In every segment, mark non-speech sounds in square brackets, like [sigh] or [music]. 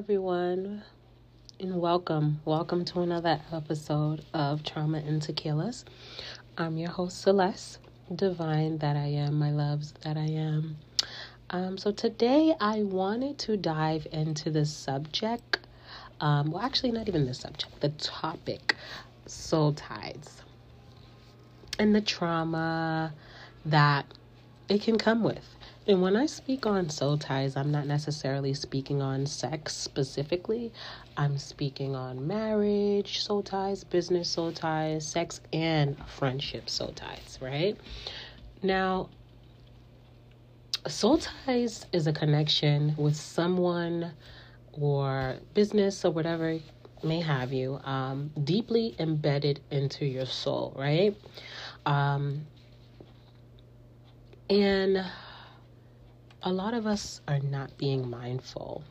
everyone, and welcome. Welcome to another episode of Trauma and Tequilas. I'm your host, Celeste, divine that I am, my loves that I am. Um, so today I wanted to dive into the subject. Um, well, actually, not even the subject, the topic soul ties and the trauma that it can come with. And when I speak on soul ties, I'm not necessarily speaking on sex specifically. I'm speaking on marriage soul ties, business soul ties, sex, and friendship soul ties, right? Now, soul ties is a connection with someone or business or whatever may have you um, deeply embedded into your soul, right? Um, and a lot of us are not being mindful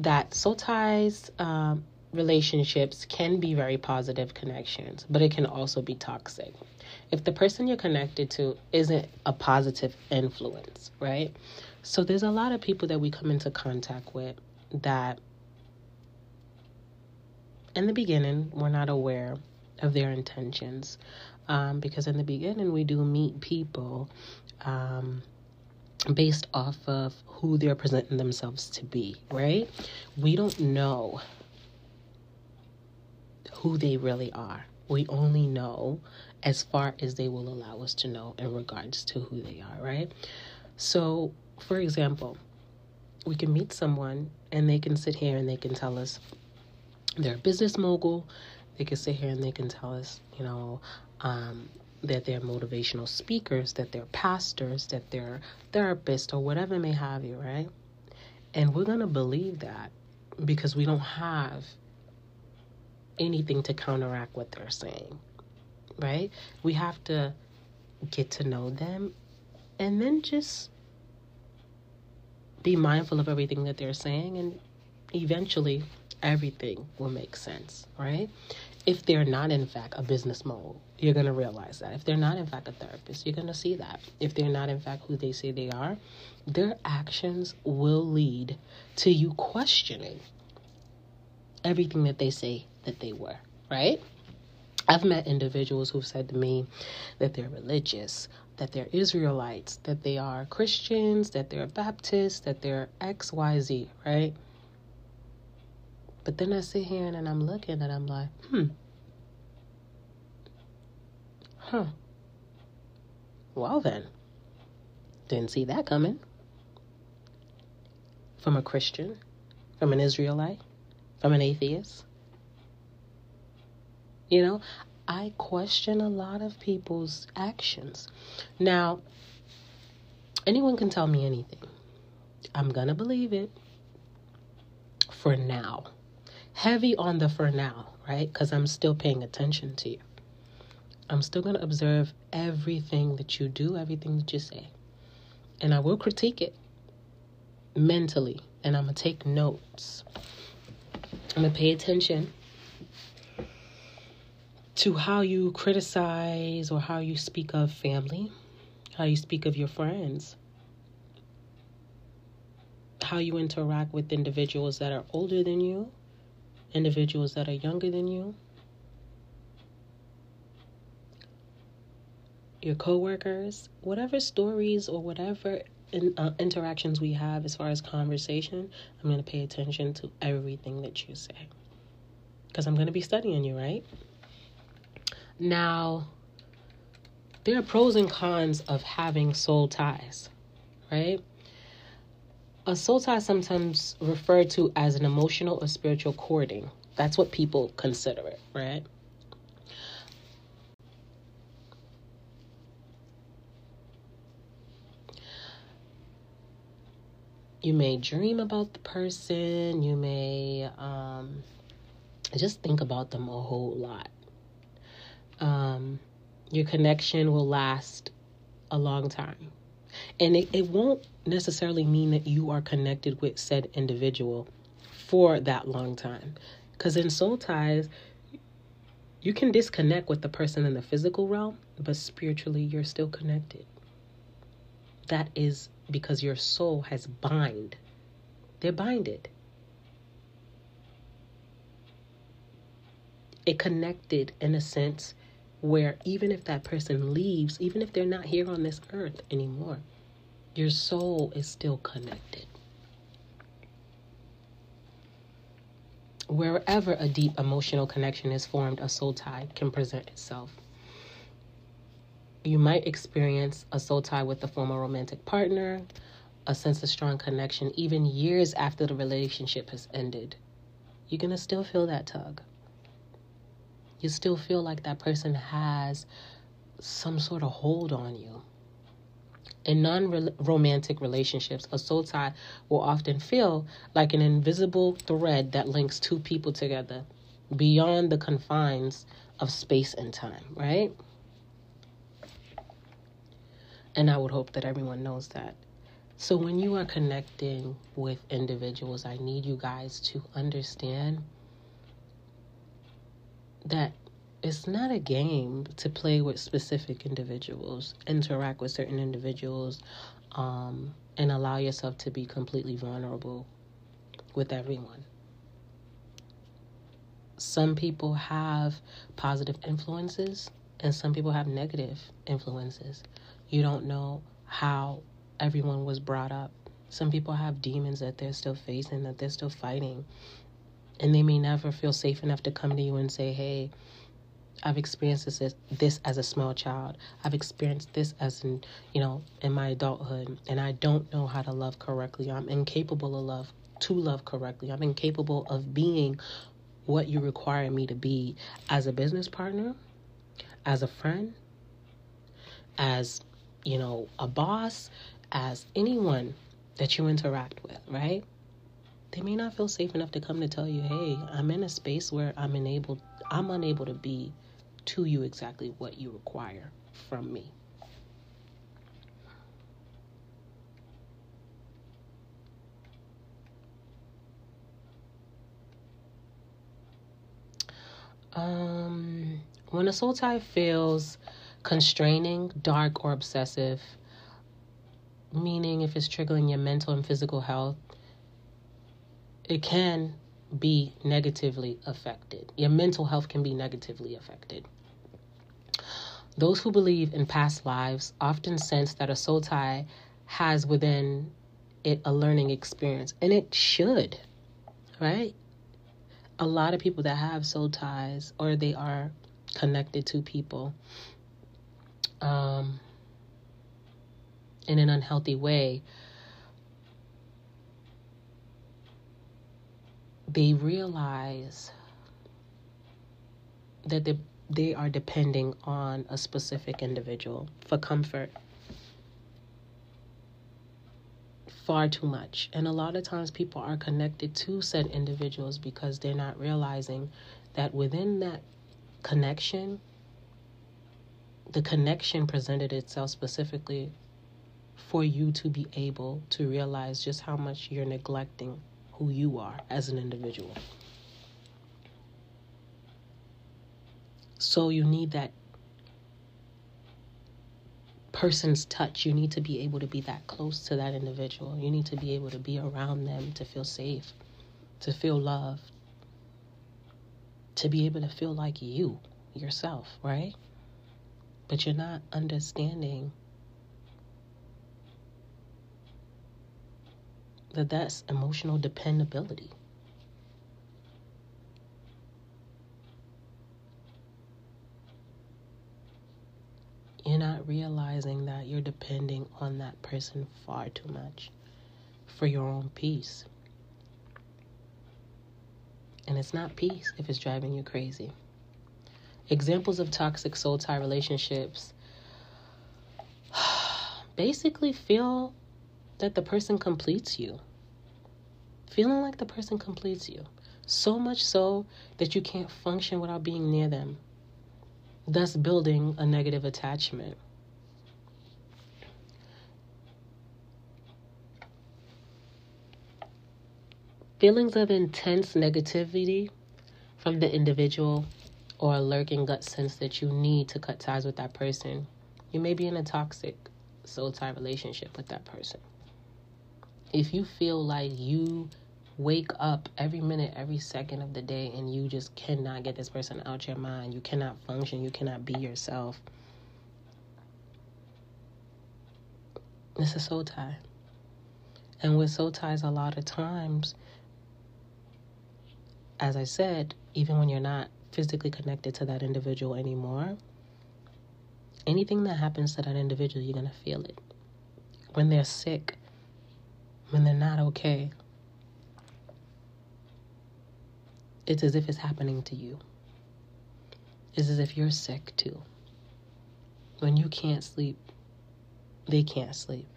that soul ties um, relationships can be very positive connections, but it can also be toxic. If the person you're connected to isn't a positive influence, right? So there's a lot of people that we come into contact with that in the beginning we're not aware of their intentions. Um, because in the beginning we do meet people um, based off of who they're presenting themselves to be, right? We don't know who they really are. We only know as far as they will allow us to know in regards to who they are, right? So, for example, we can meet someone and they can sit here and they can tell us they're a business mogul. They can sit here and they can tell us, you know, um, that they're motivational speakers, that they're pastors, that they're therapists, or whatever may have you, right? And we're going to believe that because we don't have anything to counteract what they're saying, right? We have to get to know them and then just be mindful of everything that they're saying, and eventually everything will make sense, right? if they're not in fact a business mogul you're going to realize that. If they're not in fact a therapist you're going to see that. If they're not in fact who they say they are their actions will lead to you questioning everything that they say that they were right? I've met individuals who've said to me that they're religious that they're israelites that they are christians that they're baptists that they're xyz right but then I sit here and I'm looking and I'm like, hmm. Huh. Well, then. Didn't see that coming. From a Christian, from an Israelite, from an atheist. You know, I question a lot of people's actions. Now, anyone can tell me anything. I'm going to believe it for now heavy on the for now, right? Because I'm still paying attention to you. I'm still going to observe everything that you do, everything that you say. And I will critique it mentally. And I'm going to take notes. I'm going to pay attention to how you criticize or how you speak of family, how you speak of your friends, how you interact with individuals that are older than you individuals that are younger than you, your coworkers, whatever stories or whatever in, uh, interactions we have as far as conversation, I'm going to pay attention to everything that you say. Because I'm going to be studying you, right? Now, there are pros and cons of having soul ties, right? A soul tie is sometimes referred to as an emotional or spiritual cording. That's what people consider it, right? You may dream about the person, you may um, just think about them a whole lot. Um, your connection will last a long time and it, it won't necessarily mean that you are connected with said individual for that long time. Because in soul ties, you can disconnect with the person in the physical realm, but spiritually, you're still connected. That is because your soul has bind. They're binded. It connected in a sense where even if that person leaves, even if they're not here on this earth anymore, your soul is still connected. Wherever a deep emotional connection is formed, a soul tie can present itself. You might experience a soul tie with a former romantic partner, a sense of strong connection, even years after the relationship has ended. You're going to still feel that tug. You still feel like that person has some sort of hold on you. In non romantic relationships, a soul tie will often feel like an invisible thread that links two people together beyond the confines of space and time, right? And I would hope that everyone knows that. So, when you are connecting with individuals, I need you guys to understand that it's not a game to play with specific individuals, interact with certain individuals, um, and allow yourself to be completely vulnerable with everyone. Some people have positive influences, and some people have negative influences. You don't know how everyone was brought up. Some people have demons that they're still facing, that they're still fighting. And they may never feel safe enough to come to you and say, hey, I've experienced this as, this as a small child. I've experienced this as in, you know, in my adulthood, and I don't know how to love correctly. I'm incapable of love to love correctly. I'm incapable of being what you require me to be as a business partner, as a friend, as, you know, a boss, as anyone that you interact with, right? They may not feel safe enough to come to tell you, "Hey, I'm in a space where I'm enabled I'm unable to be to you exactly what you require from me. Um, when a soul tie feels constraining, dark, or obsessive, meaning if it's triggering your mental and physical health, it can be negatively affected. Your mental health can be negatively affected. Those who believe in past lives often sense that a soul tie has within it a learning experience, and it should, right? A lot of people that have soul ties or they are connected to people um, in an unhealthy way they realize that they, they are depending on a specific individual for comfort far too much. And a lot of times people are connected to said individuals because they're not realizing that within that connection, the connection presented itself specifically for you to be able to realize just how much you're neglecting who you are as an individual. So you need that person's touch. You need to be able to be that close to that individual. You need to be able to be around them to feel safe, to feel loved, to be able to feel like you, yourself, right? But you're not understanding that that's emotional dependability. You're not realizing that you're depending on that person far too much for your own peace. And it's not peace if it's driving you crazy. Examples of toxic soul tie relationships [sighs] basically feel that the person completes you. Feeling like the person completes you. So much so that you can't function without being near them, thus building a negative attachment. Feelings of intense negativity from the individual or a lurking gut sense that you need to cut ties with that person. You may be in a toxic soul tie relationship with that person if you feel like you wake up every minute, every second of the day, and you just cannot get this person out your mind. You cannot function. You cannot be yourself. It's a soul tie. And with soul ties, a lot of times, as I said, even when you're not physically connected to that individual anymore, anything that happens to that individual, you're going to feel it. When they're sick, when they're not okay, it's as if it's happening to you. It's as if you're sick too. When you can't sleep, they can't sleep.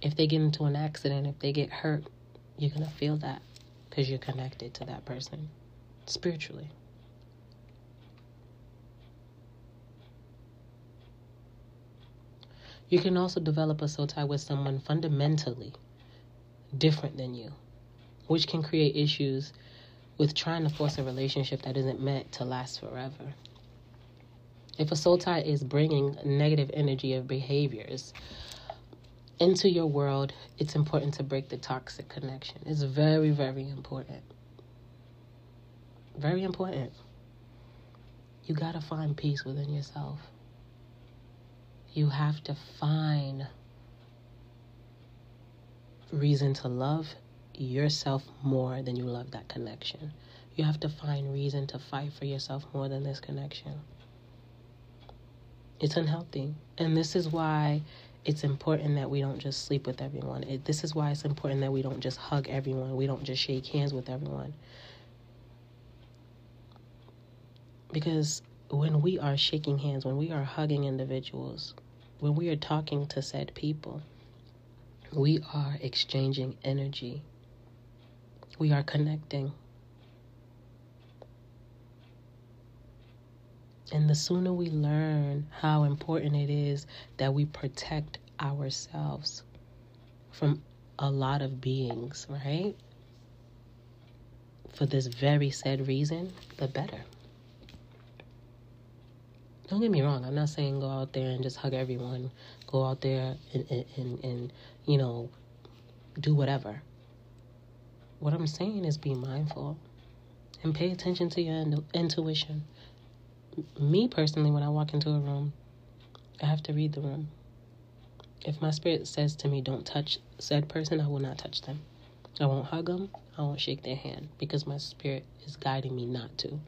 If they get into an accident, if they get hurt, you're going to feel that because you're connected to that person spiritually. You can also develop a soul tie with someone fundamentally different than you, which can create issues with trying to force a relationship that isn't meant to last forever. If a soul tie is bringing negative energy of behaviors into your world, it's important to break the toxic connection. It's very, very important. Very important. You got to find peace within yourself you have to find reason to love yourself more than you love that connection. You have to find reason to fight for yourself more than this connection. It's unhealthy. And this is why it's important that we don't just sleep with everyone. It, this is why it's important that we don't just hug everyone. We don't just shake hands with everyone. Because when we are shaking hands, when we are hugging individuals, when we are talking to said people, we are exchanging energy. We are connecting. And the sooner we learn how important it is that we protect ourselves from a lot of beings, right? For this very said reason, the better. Don't get me wrong. I'm not saying go out there and just hug everyone. Go out there and, and, and, and you know, do whatever. What I'm saying is be mindful and pay attention to your intuition. Me personally, when I walk into a room, I have to read the room. If my spirit says to me, don't touch said person, I will not touch them. I won't hug them. I won't shake their hand because my spirit is guiding me not to.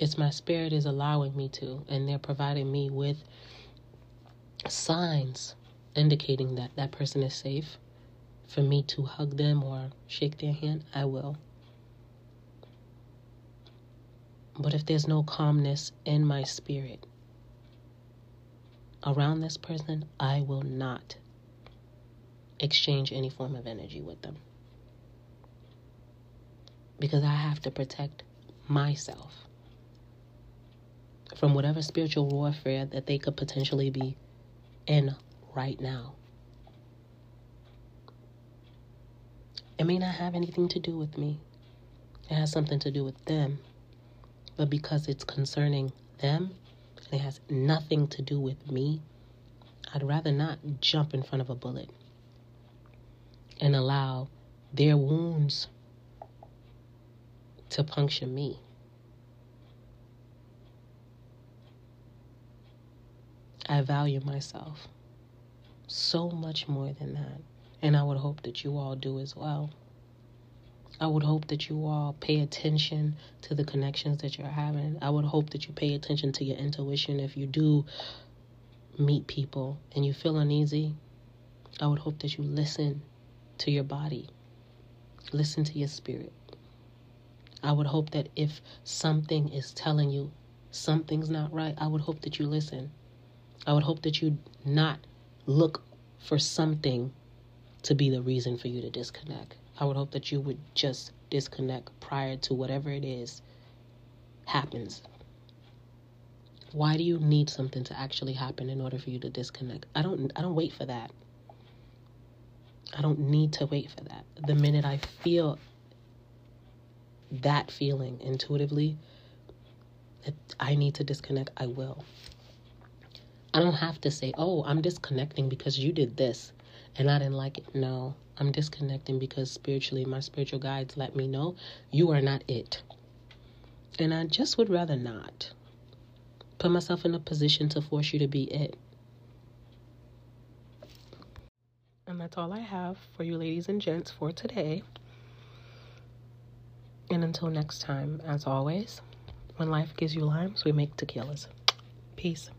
It's my spirit is allowing me to, and they're providing me with signs indicating that that person is safe for me to hug them or shake their hand, I will. But if there's no calmness in my spirit around this person, I will not exchange any form of energy with them. Because I have to protect myself from whatever spiritual warfare that they could potentially be in right now. It may not have anything to do with me, it has something to do with them. But because it's concerning them and it has nothing to do with me, I'd rather not jump in front of a bullet and allow their wounds to puncture me. I value myself so much more than that. And I would hope that you all do as well. I would hope that you all pay attention to the connections that you're having. I would hope that you pay attention to your intuition if you do meet people and you feel uneasy. I would hope that you listen to your body, listen to your spirit. I would hope that if something is telling you something's not right, I would hope that you listen. I would hope that you not look for something to be the reason for you to disconnect. I would hope that you would just disconnect prior to whatever it is happens. Why do you need something to actually happen in order for you to disconnect? I don't I don't wait for that. I don't need to wait for that. The minute I feel that feeling intuitively that I need to disconnect, I will. I don't have to say, oh, I'm disconnecting because you did this. and I didn't like it. No, I'm disconnecting because spiritually, my spiritual guides let me know you are not it. And I just would rather not put myself in a position to force you to be it. And that's all I have for you, ladies and gents, for today. And until next time, as always, when life gives you limes, we make tequilas. Peace.